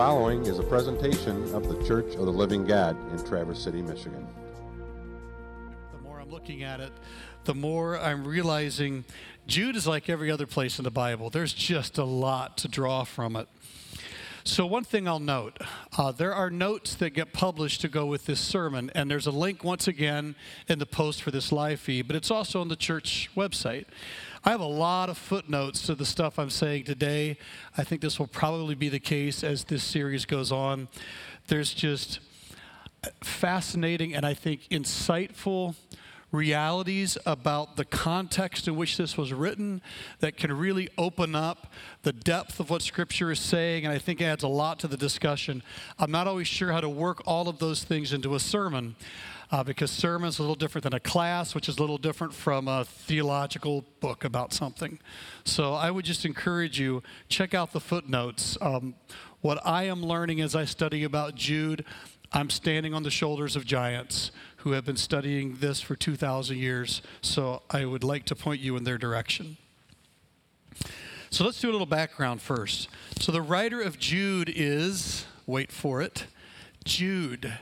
following is a presentation of the Church of the Living God in Traverse City, Michigan. The more I'm looking at it, the more I'm realizing Jude is like every other place in the Bible. There's just a lot to draw from it. So, one thing I'll note uh, there are notes that get published to go with this sermon, and there's a link once again in the post for this live feed, but it's also on the church website. I have a lot of footnotes to the stuff I'm saying today. I think this will probably be the case as this series goes on. There's just fascinating and I think insightful realities about the context in which this was written that can really open up the depth of what Scripture is saying, and I think adds a lot to the discussion. I'm not always sure how to work all of those things into a sermon. Uh, because sermon is a little different than a class, which is a little different from a theological book about something. So I would just encourage you check out the footnotes. Um, what I am learning as I study about Jude, I'm standing on the shoulders of giants who have been studying this for 2,000 years, so I would like to point you in their direction. So let's do a little background first. So the writer of Jude is, wait for it, Jude.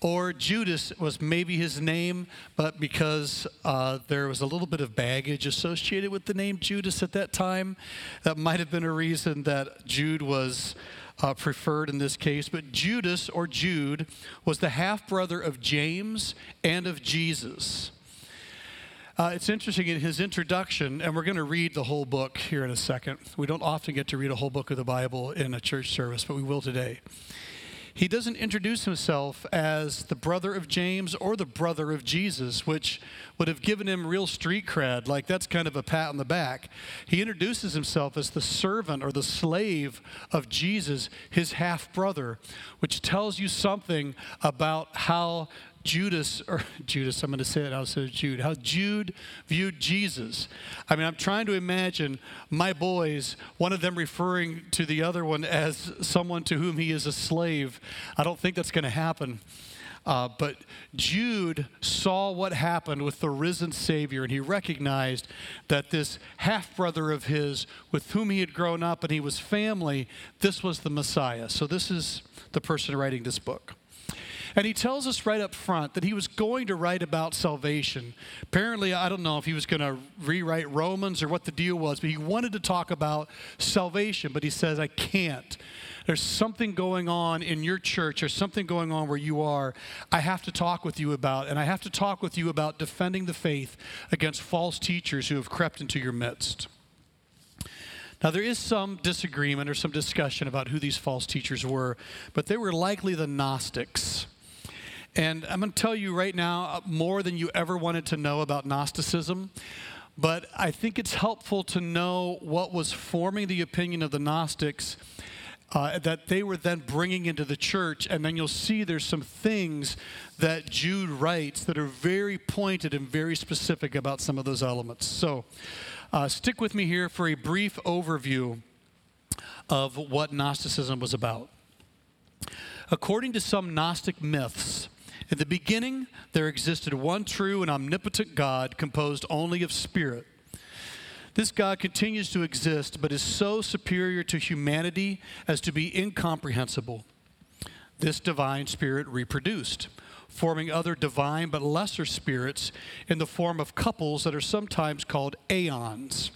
Or Judas was maybe his name, but because uh, there was a little bit of baggage associated with the name Judas at that time, that might have been a reason that Jude was uh, preferred in this case, but Judas or Jude was the half brother of James and of Jesus. Uh, it's interesting in his introduction, and we're going to read the whole book here in a second. We don't often get to read a whole book of the Bible in a church service, but we will today. He doesn't introduce himself as the brother of James or the brother of Jesus, which would have given him real street cred. Like that's kind of a pat on the back. He introduces himself as the servant or the slave of Jesus, his half brother, which tells you something about how Judas, or Judas, I'm going to say it instead of Jude, how Jude viewed Jesus. I mean, I'm trying to imagine my boys, one of them referring to the other one as someone to whom he is a slave. I don't think that's going to happen. Uh, but Jude saw what happened with the risen Savior, and he recognized that this half brother of his, with whom he had grown up and he was family, this was the Messiah. So, this is the person writing this book. And he tells us right up front that he was going to write about salvation. Apparently, I don't know if he was going to rewrite Romans or what the deal was, but he wanted to talk about salvation. But he says, I can't. There's something going on in your church, there's something going on where you are, I have to talk with you about. And I have to talk with you about defending the faith against false teachers who have crept into your midst. Now, there is some disagreement or some discussion about who these false teachers were, but they were likely the Gnostics. And I'm going to tell you right now uh, more than you ever wanted to know about Gnosticism. But I think it's helpful to know what was forming the opinion of the Gnostics uh, that they were then bringing into the church. And then you'll see there's some things that Jude writes that are very pointed and very specific about some of those elements. So uh, stick with me here for a brief overview of what Gnosticism was about. According to some Gnostic myths, in the beginning, there existed one true and omnipotent God composed only of spirit. This God continues to exist, but is so superior to humanity as to be incomprehensible. This divine spirit reproduced, forming other divine but lesser spirits in the form of couples that are sometimes called aeons.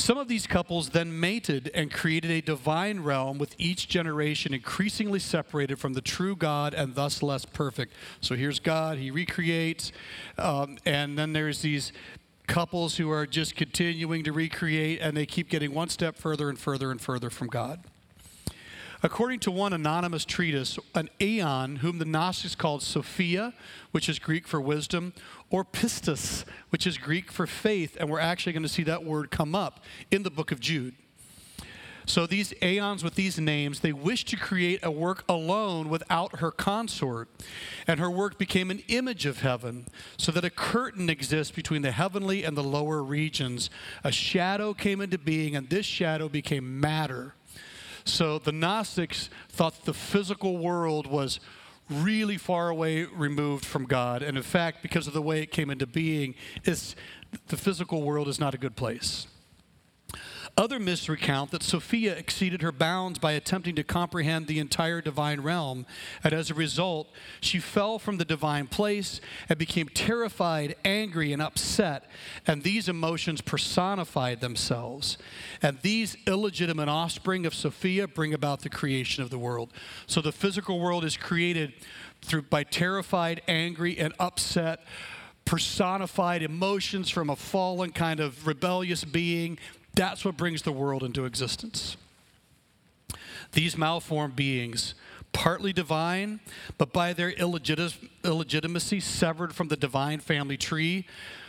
Some of these couples then mated and created a divine realm with each generation increasingly separated from the true God and thus less perfect. So here's God, he recreates, um, and then there's these couples who are just continuing to recreate and they keep getting one step further and further and further from God. According to one anonymous treatise, an aeon, whom the Gnostics called Sophia, which is Greek for wisdom, or pistis, which is Greek for faith, and we're actually going to see that word come up in the book of Jude. So these aeons with these names, they wished to create a work alone without her consort. And her work became an image of heaven, so that a curtain exists between the heavenly and the lower regions. A shadow came into being, and this shadow became matter. So the Gnostics thought the physical world was really far away removed from God. And in fact, because of the way it came into being, the physical world is not a good place. Other myths recount that Sophia exceeded her bounds by attempting to comprehend the entire divine realm, and as a result, she fell from the divine place and became terrified, angry, and upset, and these emotions personified themselves. And these illegitimate offspring of Sophia bring about the creation of the world. So the physical world is created through by terrified, angry, and upset personified emotions from a fallen kind of rebellious being. That's what brings the world into existence. These malformed beings, partly divine, but by their illegitimacy severed from the divine family tree,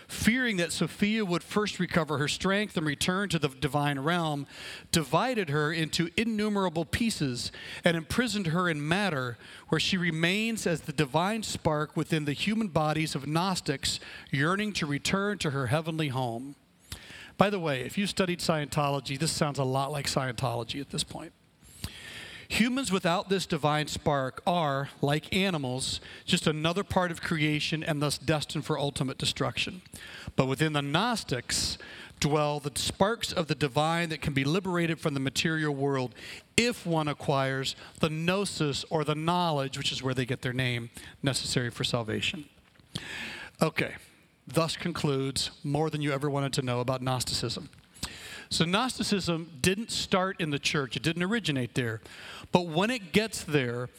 fearing that Sophia would first recover her strength and return to the divine realm, divided her into innumerable pieces and imprisoned her in matter, where she remains as the divine spark within the human bodies of Gnostics, yearning to return to her heavenly home. By the way, if you studied Scientology, this sounds a lot like Scientology at this point. Humans without this divine spark are, like animals, just another part of creation and thus destined for ultimate destruction. But within the Gnostics dwell the sparks of the divine that can be liberated from the material world if one acquires the gnosis or the knowledge, which is where they get their name, necessary for salvation. Okay, thus concludes more than you ever wanted to know about Gnosticism. So, Gnosticism didn't start in the church, it didn't originate there. But when it gets there,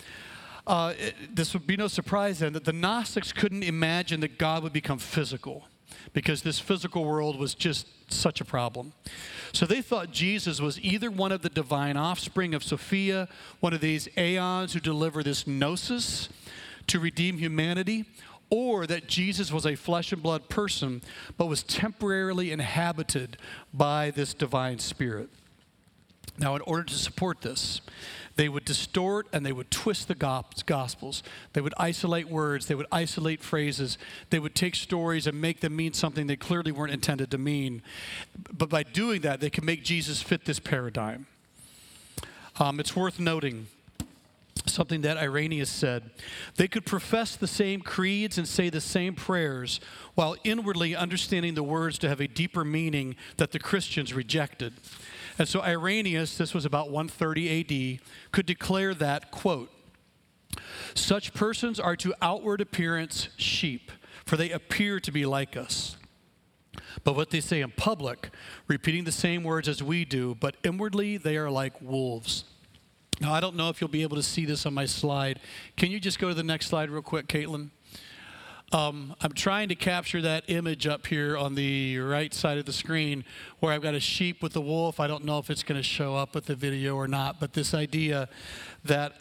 uh, it, this would be no surprise then that the Gnostics couldn't imagine that God would become physical because this physical world was just such a problem. So they thought Jesus was either one of the divine offspring of Sophia, one of these aeons who deliver this gnosis to redeem humanity, or that Jesus was a flesh and blood person, but was temporarily inhabited by this divine spirit. Now, in order to support this, they would distort and they would twist the Gospels. They would isolate words, they would isolate phrases, they would take stories and make them mean something they clearly weren't intended to mean. But by doing that, they could make Jesus fit this paradigm. Um, it's worth noting something that Irenaeus said. They could profess the same creeds and say the same prayers while inwardly understanding the words to have a deeper meaning that the Christians rejected. And so Irenaeus, this was about 130 AD, could declare that, quote, such persons are to outward appearance sheep, for they appear to be like us. But what they say in public, repeating the same words as we do, but inwardly they are like wolves. Now, I don't know if you'll be able to see this on my slide. Can you just go to the next slide real quick, Caitlin? Um, I'm trying to capture that image up here on the right side of the screen where I've got a sheep with a wolf. I don't know if it's going to show up with the video or not, but this idea that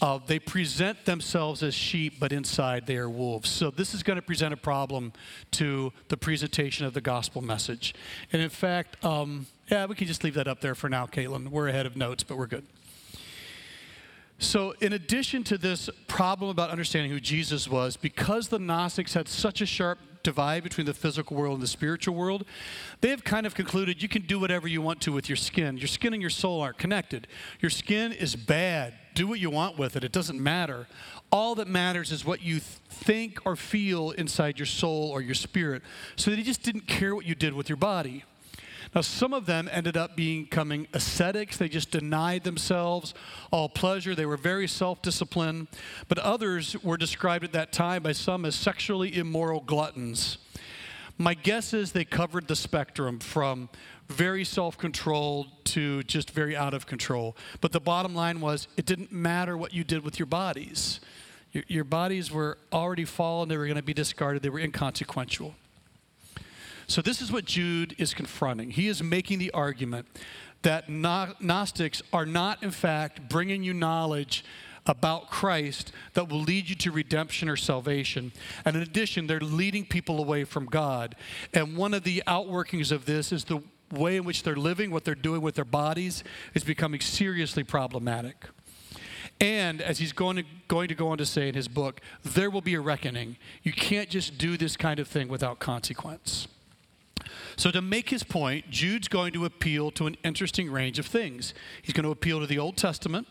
uh, they present themselves as sheep, but inside they are wolves. So, this is going to present a problem to the presentation of the gospel message. And in fact, um, yeah, we can just leave that up there for now, Caitlin. We're ahead of notes, but we're good. So, in addition to this problem about understanding who Jesus was, because the Gnostics had such a sharp divide between the physical world and the spiritual world, they have kind of concluded you can do whatever you want to with your skin. Your skin and your soul aren't connected. Your skin is bad. Do what you want with it, it doesn't matter. All that matters is what you think or feel inside your soul or your spirit. So they just didn't care what you did with your body. Now, some of them ended up becoming ascetics. They just denied themselves all pleasure. They were very self disciplined. But others were described at that time by some as sexually immoral gluttons. My guess is they covered the spectrum from very self controlled to just very out of control. But the bottom line was it didn't matter what you did with your bodies. Your, your bodies were already fallen, they were going to be discarded, they were inconsequential. So, this is what Jude is confronting. He is making the argument that Gnostics are not, in fact, bringing you knowledge about Christ that will lead you to redemption or salvation. And in addition, they're leading people away from God. And one of the outworkings of this is the way in which they're living, what they're doing with their bodies, is becoming seriously problematic. And as he's going to, going to go on to say in his book, there will be a reckoning. You can't just do this kind of thing without consequence. So, to make his point, Jude's going to appeal to an interesting range of things. He's going to appeal to the Old Testament,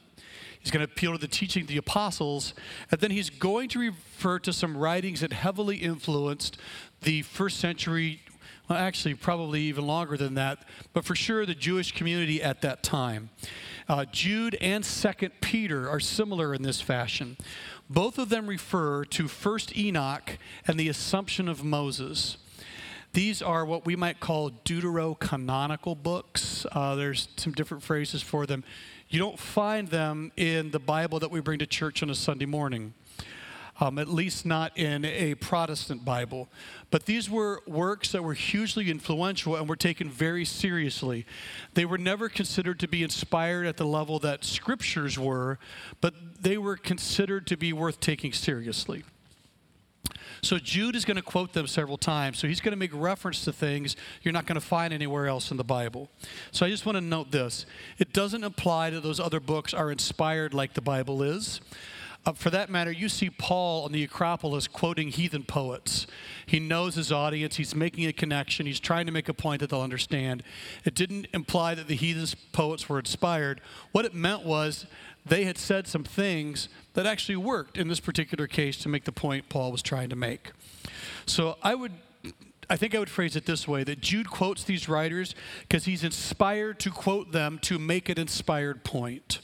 he's going to appeal to the teaching of the apostles, and then he's going to refer to some writings that heavily influenced the first century well, actually, probably even longer than that, but for sure the Jewish community at that time. Uh, Jude and Second Peter are similar in this fashion. Both of them refer to First Enoch and the Assumption of Moses. These are what we might call deuterocanonical books. Uh, there's some different phrases for them. You don't find them in the Bible that we bring to church on a Sunday morning um, at least not in a Protestant Bible. But these were works that were hugely influential and were taken very seriously. They were never considered to be inspired at the level that scriptures were, but they were considered to be worth taking seriously. So Jude is going to quote them several times. So he's going to make reference to things you're not going to find anywhere else in the Bible. So I just want to note this. It doesn't imply that those other books are inspired like the Bible is. Uh, for that matter, you see Paul on the Acropolis quoting heathen poets. He knows his audience, he's making a connection, he's trying to make a point that they'll understand. It didn't imply that the heathen poets were inspired. What it meant was they had said some things that actually worked in this particular case to make the point Paul was trying to make. So I would I think I would phrase it this way that Jude quotes these writers because he's inspired to quote them to make an inspired point.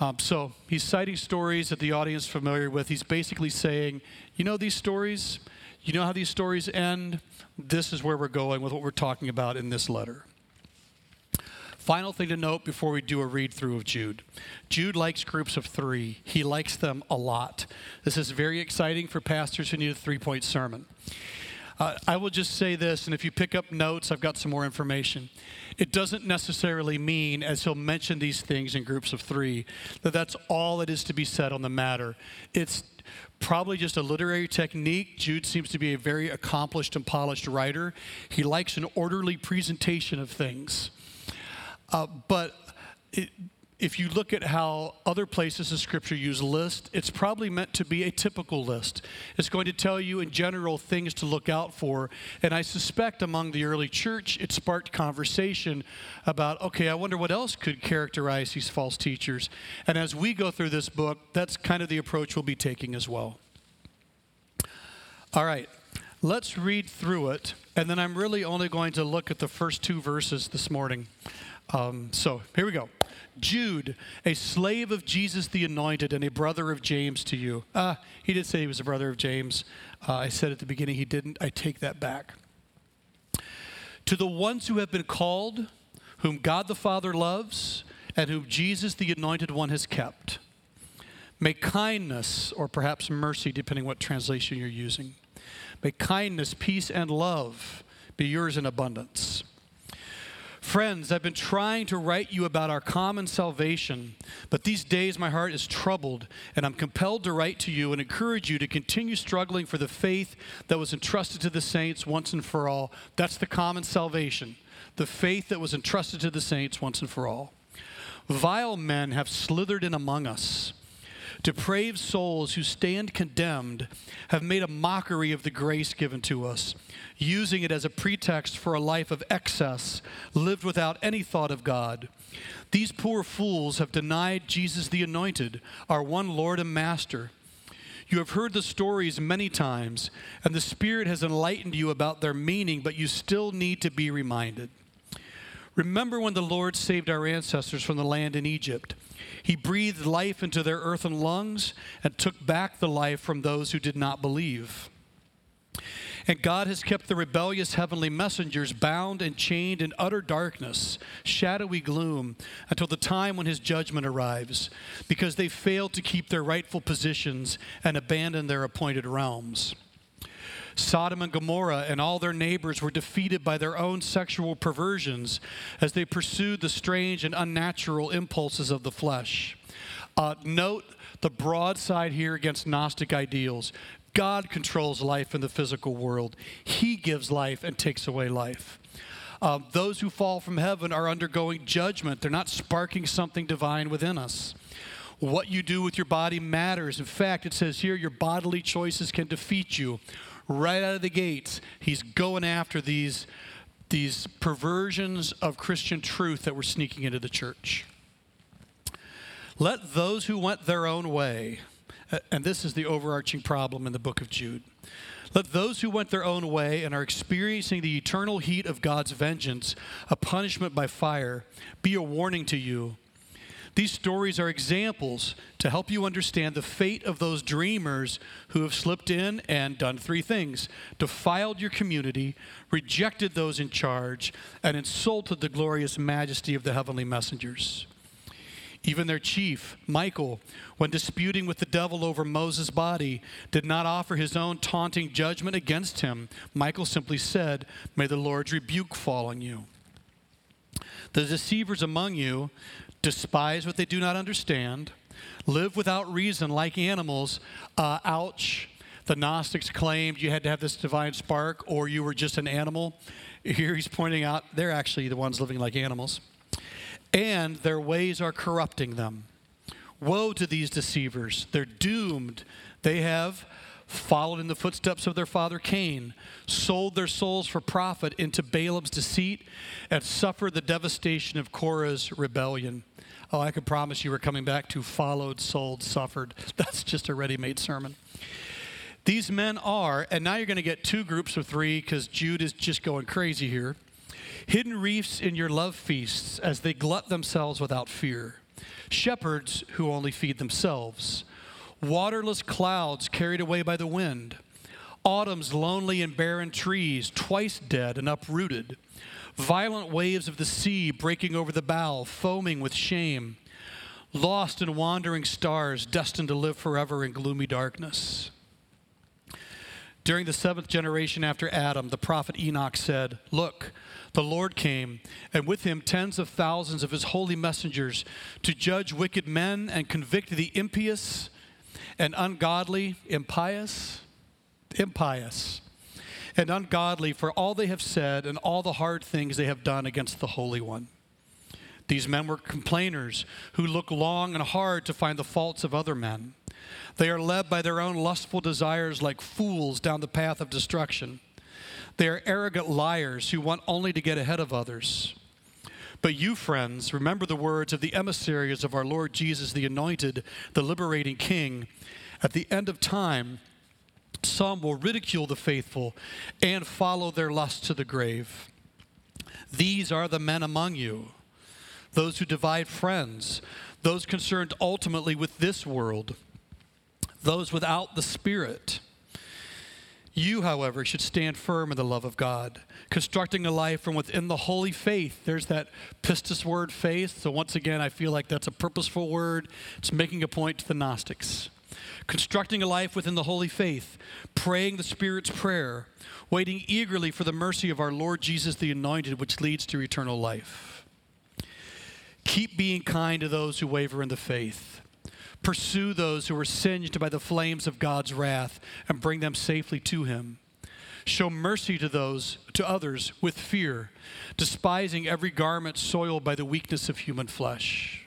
Um, so he's citing stories that the audience is familiar with. He's basically saying, you know, these stories, you know how these stories end? This is where we're going with what we're talking about in this letter. Final thing to note before we do a read through of Jude Jude likes groups of three, he likes them a lot. This is very exciting for pastors who need a three point sermon. Uh, I will just say this, and if you pick up notes, I've got some more information. It doesn't necessarily mean, as he'll mention these things in groups of three, that that's all that is to be said on the matter. It's probably just a literary technique. Jude seems to be a very accomplished and polished writer. He likes an orderly presentation of things. Uh, but it, if you look at how other places in Scripture use lists, it's probably meant to be a typical list. It's going to tell you, in general, things to look out for. And I suspect among the early church, it sparked conversation about, okay, I wonder what else could characterize these false teachers. And as we go through this book, that's kind of the approach we'll be taking as well. All right, let's read through it. And then I'm really only going to look at the first two verses this morning. Um, so here we go. Jude, a slave of Jesus the Anointed and a brother of James to you. Uh, he did say he was a brother of James. Uh, I said at the beginning he didn't. I take that back. To the ones who have been called, whom God the Father loves, and whom Jesus the Anointed One has kept. May kindness, or perhaps mercy, depending what translation you're using, may kindness, peace, and love be yours in abundance Friends, I've been trying to write you about our common salvation, but these days my heart is troubled, and I'm compelled to write to you and encourage you to continue struggling for the faith that was entrusted to the saints once and for all. That's the common salvation, the faith that was entrusted to the saints once and for all. Vile men have slithered in among us Depraved souls who stand condemned have made a mockery of the grace given to us, using it as a pretext for a life of excess, lived without any thought of God. These poor fools have denied Jesus the Anointed, our one Lord and Master. You have heard the stories many times, and the Spirit has enlightened you about their meaning, but you still need to be reminded. Remember when the Lord saved our ancestors from the land in Egypt. He breathed life into their earthen lungs and took back the life from those who did not believe. And God has kept the rebellious heavenly messengers bound and chained in utter darkness, shadowy gloom, until the time when his judgment arrives, because they failed to keep their rightful positions and abandon their appointed realms. Sodom and Gomorrah and all their neighbors were defeated by their own sexual perversions as they pursued the strange and unnatural impulses of the flesh. Uh, note the broadside here against Gnostic ideals. God controls life in the physical world, He gives life and takes away life. Uh, those who fall from heaven are undergoing judgment, they're not sparking something divine within us. What you do with your body matters. In fact, it says here your bodily choices can defeat you right out of the gates, he's going after these, these perversions of Christian truth that were sneaking into the church. Let those who went their own way, and this is the overarching problem in the book of Jude, Let those who went their own way and are experiencing the eternal heat of God's vengeance, a punishment by fire, be a warning to you. These stories are examples to help you understand the fate of those dreamers who have slipped in and done three things defiled your community, rejected those in charge, and insulted the glorious majesty of the heavenly messengers. Even their chief, Michael, when disputing with the devil over Moses' body, did not offer his own taunting judgment against him. Michael simply said, May the Lord's rebuke fall on you. The deceivers among you despise what they do not understand, live without reason like animals. Uh, ouch. The Gnostics claimed you had to have this divine spark or you were just an animal. Here he's pointing out they're actually the ones living like animals. And their ways are corrupting them. Woe to these deceivers. They're doomed. They have followed in the footsteps of their father Cain, sold their souls for profit into Balaam's deceit, and suffered the devastation of Korah's rebellion. Oh, I could promise you we're coming back to followed, sold, suffered. That's just a ready made sermon. These men are, and now you're going to get two groups of three because Jude is just going crazy here. Hidden reefs in your love feasts as they glut themselves without fear. Shepherds who only feed themselves. Waterless clouds carried away by the wind. Autumn's lonely and barren trees, twice dead and uprooted violent waves of the sea breaking over the bow, foaming with shame, lost and wandering stars destined to live forever in gloomy darkness. During the seventh generation after Adam, the prophet Enoch said, Look, the Lord came, and with him tens of thousands of his holy messengers to judge wicked men and convict the impious and ungodly, impious, impious and ungodly for all they have said and all the hard things they have done against the Holy One. These men were complainers who look long and hard to find the faults of other men. They are led by their own lustful desires like fools down the path of destruction. They are arrogant liars who want only to get ahead of others. But you, friends, remember the words of the emissaries of our Lord Jesus, the anointed, the liberating King. At the end of time, some will ridicule the faithful and follow their lust to the grave. These are the men among you, those who divide friends, those concerned ultimately with this world, those without the Spirit. You, however, should stand firm in the love of God, constructing a life from within the holy faith. There's that pistis word, faith. So, once again, I feel like that's a purposeful word. It's making a point to the Gnostics constructing a life within the holy faith, praying the Spirit's prayer, waiting eagerly for the mercy of our Lord Jesus the Anointed, which leads to eternal life. Keep being kind to those who waver in the faith. Pursue those who are singed by the flames of God's wrath and bring them safely to Him. Show mercy to those, to others with fear, despising every garment soiled by the weakness of human flesh.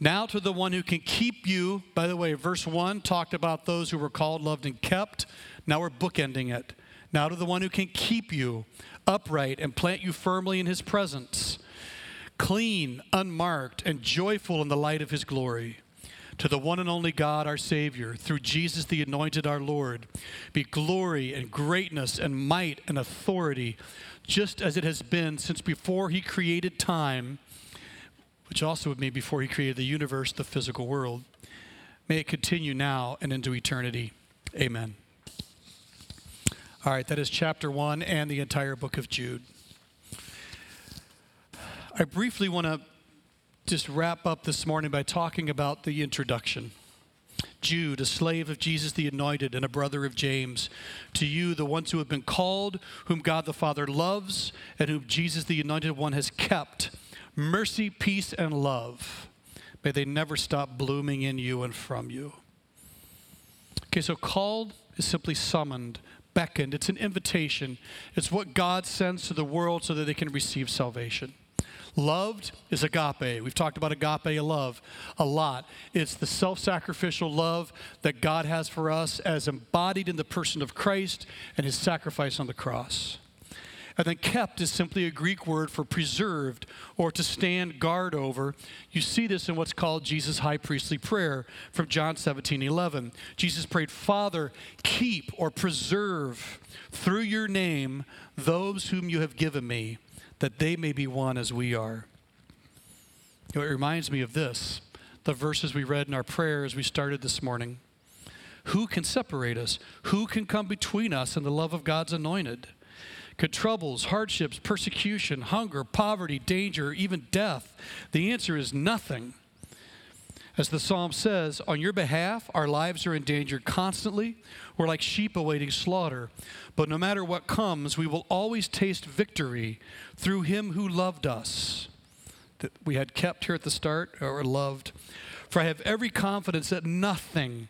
Now to the one who can keep you. By the way, verse 1 talked about those who were called, loved, and kept. Now we're bookending it. Now to the one who can keep you upright and plant you firmly in his presence, clean, unmarked, and joyful in the light of his glory. To the one and only God, our Savior, through Jesus the anointed, our Lord, be glory and greatness and might and authority, just as it has been since before he created time which also would me before he created the universe, the physical world. May it continue now and into eternity. Amen. All right, that is chapter one and the entire book of Jude. I briefly want to just wrap up this morning by talking about the introduction. Jude, a slave of Jesus the Anointed and a brother of James, to you, the ones who have been called, whom God the Father loves, and whom Jesus the Anointed One has kept mercy, peace, and love. May they never stop blooming in you and from you. Okay, so called is simply summoned, beckoned. It's an invitation. It's what God sends to the world so that they can receive salvation. Loved is agape. We've talked about agape love a lot. It's the self sacrificial love that God has for us as embodied in the person of Christ and his sacrifice on the cross. And then kept is simply a Greek word for preserved or to stand guard over. You see this in what's called Jesus' high priestly prayer from John 17 11. Jesus prayed, Father, keep or preserve through your name those whom you have given me, that they may be one as we are. It reminds me of this the verses we read in our prayer as we started this morning. Who can separate us? Who can come between us and the love of God's anointed? Could troubles, hardships, persecution, hunger, poverty, danger, even death? The answer is nothing. As the psalm says, on your behalf, our lives are in danger constantly. We're like sheep awaiting slaughter. But no matter what comes, we will always taste victory through him who loved us. That we had kept here at the start, or loved. For I have every confidence that nothing,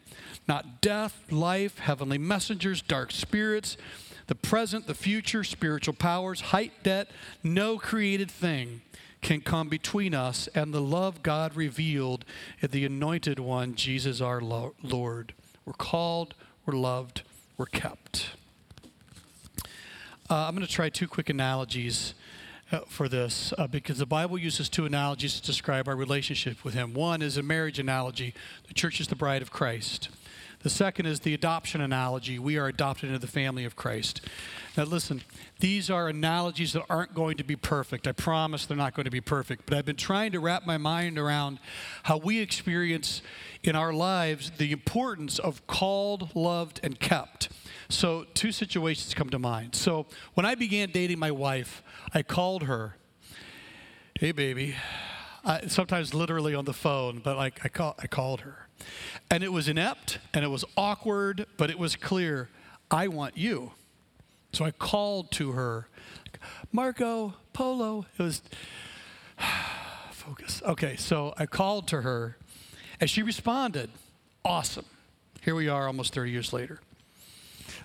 not death, life, heavenly messengers, dark spirits, the present, the future, spiritual powers, height, debt, no created thing can come between us and the love God revealed in the anointed one, Jesus our Lord. We're called, we're loved, we're kept. Uh, I'm going to try two quick analogies uh, for this uh, because the Bible uses two analogies to describe our relationship with Him. One is a marriage analogy the church is the bride of Christ. The second is the adoption analogy. We are adopted into the family of Christ. Now, listen, these are analogies that aren't going to be perfect. I promise they're not going to be perfect. But I've been trying to wrap my mind around how we experience in our lives the importance of called, loved, and kept. So, two situations come to mind. So, when I began dating my wife, I called her, Hey, baby. I, sometimes literally on the phone, but like I, call, I called her. And it was inept and it was awkward, but it was clear I want you. So I called to her, Marco, Polo. It was, focus. Okay, so I called to her and she responded, Awesome. Here we are almost 30 years later.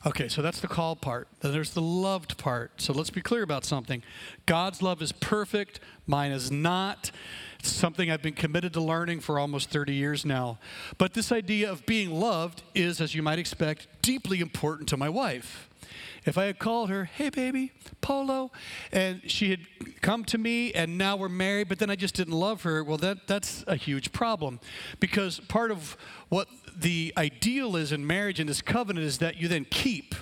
Okay, so that's the call part. Then there's the loved part. So let's be clear about something. God's love is perfect, mine is not. It's something I've been committed to learning for almost 30 years now. But this idea of being loved is, as you might expect, deeply important to my wife. If I had called her, hey baby, Polo, and she had come to me and now we're married, but then I just didn't love her, well, that, that's a huge problem. Because part of what the ideal is in marriage and this covenant is that you then keep.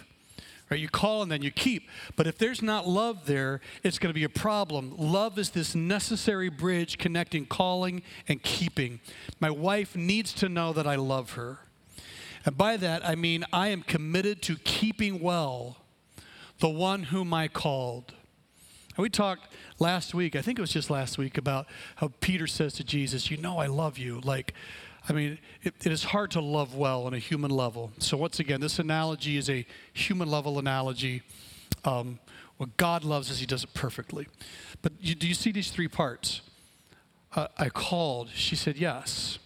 Right? You call and then you keep. But if there's not love there, it's going to be a problem. Love is this necessary bridge connecting calling and keeping. My wife needs to know that I love her. And by that, I mean I am committed to keeping well the one whom I called. And we talked last week, I think it was just last week, about how Peter says to Jesus, You know, I love you. Like, I mean, it, it is hard to love well on a human level. So, once again, this analogy is a human level analogy. Um, what God loves is He does it perfectly. But you, do you see these three parts? Uh, I called. She said yes.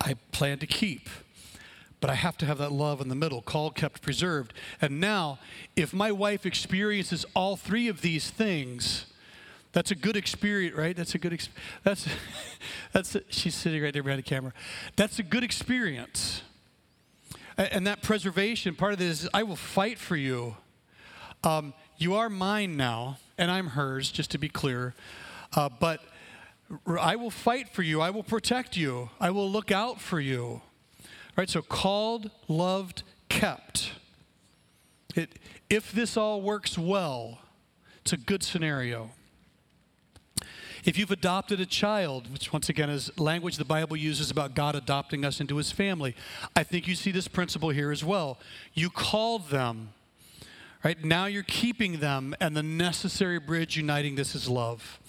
I plan to keep. But I have to have that love in the middle, called, kept, preserved. And now, if my wife experiences all three of these things, that's a good experience, right? That's a good ex- that's that's she's sitting right there behind the camera. That's a good experience. And, and that preservation, part of this is I will fight for you. Um, you are mine now, and I'm hers, just to be clear. Uh, but I will fight for you. I will protect you. I will look out for you. Right, so called, loved, kept. It, if this all works well, it's a good scenario. If you've adopted a child, which once again is language the Bible uses about God adopting us into his family, I think you see this principle here as well. You called them. Right? Now you're keeping them, and the necessary bridge uniting this is love.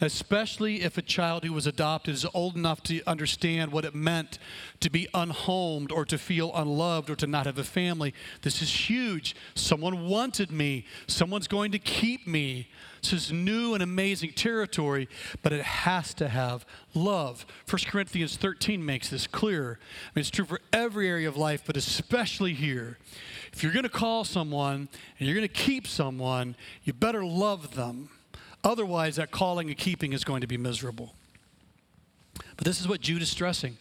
Especially if a child who was adopted is old enough to understand what it meant to be unhomed or to feel unloved or to not have a family. This is huge. Someone wanted me, someone's going to keep me. This is new and amazing territory, but it has to have love. 1 Corinthians 13 makes this clear. I mean, it's true for every area of life, but especially here. If you're going to call someone and you're going to keep someone, you better love them. Otherwise, that calling and keeping is going to be miserable. But this is what Jude is stressing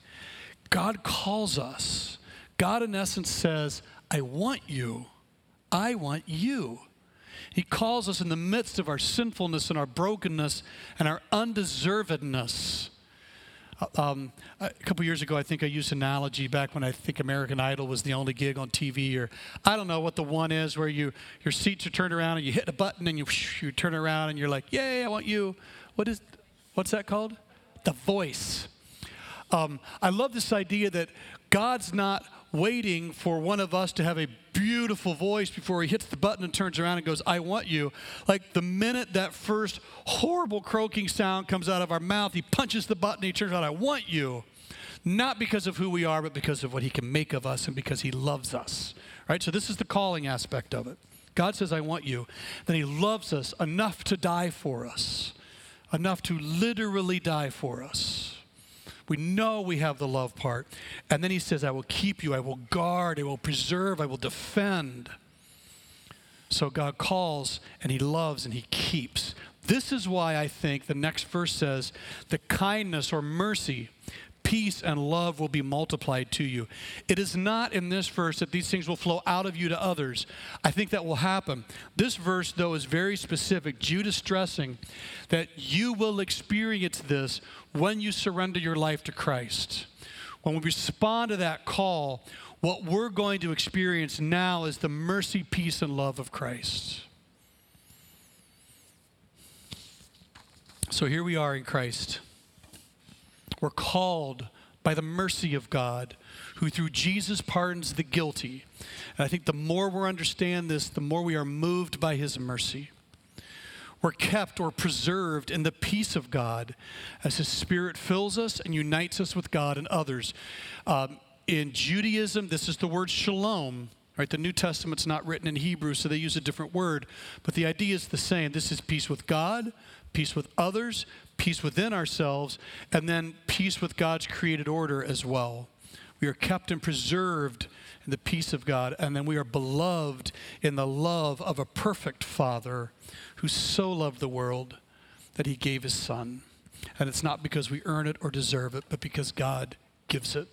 God calls us. God, in essence, says, I want you. I want you. He calls us in the midst of our sinfulness and our brokenness and our undeservedness. Uh, um, a couple years ago, I think I used an analogy back when I think American Idol was the only gig on TV, or I don't know what the one is where you your seats are turned around and you hit a button and you you turn around and you're like, "Yay, I want you." What is what's that called? The voice. Um, I love this idea that God's not waiting for one of us to have a beautiful voice before he hits the button and turns around and goes, I want you. Like the minute that first horrible croaking sound comes out of our mouth, he punches the button, he turns around, I want you. Not because of who we are, but because of what he can make of us and because he loves us. Right? So this is the calling aspect of it. God says, I want you. Then he loves us enough to die for us, enough to literally die for us. We know we have the love part. And then he says, I will keep you, I will guard, I will preserve, I will defend. So God calls and he loves and he keeps. This is why I think the next verse says, the kindness or mercy peace and love will be multiplied to you. It is not in this verse that these things will flow out of you to others. I think that will happen. This verse, though, is very specific. Jude is stressing that you will experience this when you surrender your life to Christ. When we respond to that call, what we're going to experience now is the mercy, peace, and love of Christ. So here we are in Christ. We're called by the mercy of God, who through Jesus pardons the guilty. And I think the more we understand this, the more we are moved by his mercy. We're kept or preserved in the peace of God as his spirit fills us and unites us with God and others. Um, in Judaism, this is the word shalom. Right, the New Testament's not written in Hebrew, so they use a different word, but the idea is the same. This is peace with God, peace with others, peace within ourselves, and then peace with God's created order as well. We are kept and preserved in the peace of God, and then we are beloved in the love of a perfect Father who so loved the world that he gave his Son. And it's not because we earn it or deserve it, but because God gives it.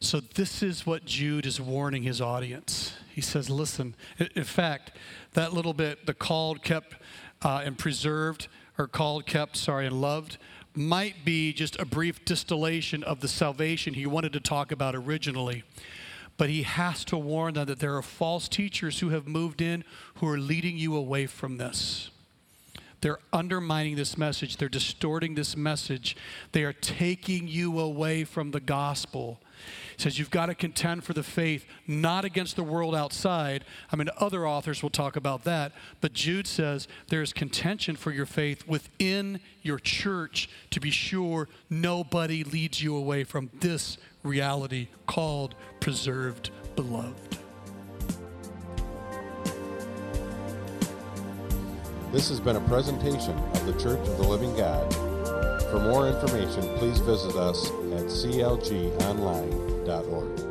So, this is what Jude is warning his audience. He says, Listen, in fact, that little bit, the called, kept, uh, and preserved, or called, kept, sorry, and loved, might be just a brief distillation of the salvation he wanted to talk about originally. But he has to warn them that there are false teachers who have moved in who are leading you away from this. They're undermining this message. They're distorting this message. They are taking you away from the gospel says you've got to contend for the faith not against the world outside. I mean, other authors will talk about that, but Jude says there's contention for your faith within your church to be sure nobody leads you away from this reality called preserved beloved. This has been a presentation of the Church of the Living God. For more information, please visit us at clgonline.org.